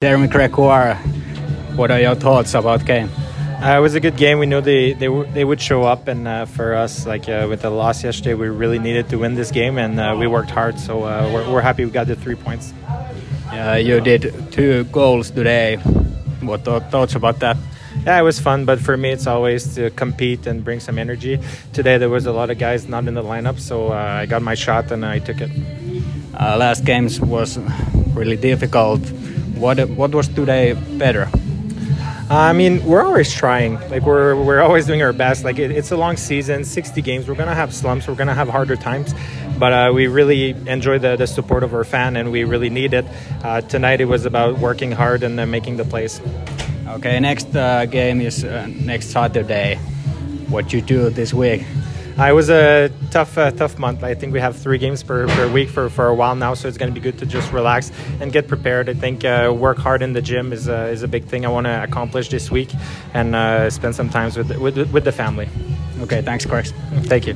Jeremy Gregoire, what are your thoughts about game? Uh, it was a good game. We knew they they, w- they would show up, and uh, for us, like uh, with the loss yesterday, we really needed to win this game, and uh, we worked hard. So uh, we're, we're happy we got the three points. Uh, you did two goals today. What th- thoughts about that? Yeah, it was fun, but for me, it's always to compete and bring some energy. Today, there was a lot of guys not in the lineup, so uh, I got my shot and I took it. Uh, last games was really difficult. What what was today better? I mean, we're always trying. Like we're we're always doing our best. Like it, it's a long season, 60 games. We're gonna have slumps. We're gonna have harder times, but uh, we really enjoy the, the support of our fan, and we really need it. Uh, tonight, it was about working hard and uh, making the plays. Okay, next uh, game is uh, next Saturday. What you do this week? It was a tough, uh, tough month. I think we have three games per, per week for, for a while now, so it's going to be good to just relax and get prepared. I think uh, work hard in the gym is, uh, is a big thing I want to accomplish this week and uh, spend some time with, with, with the family. Okay, thanks, Chris. Thank you.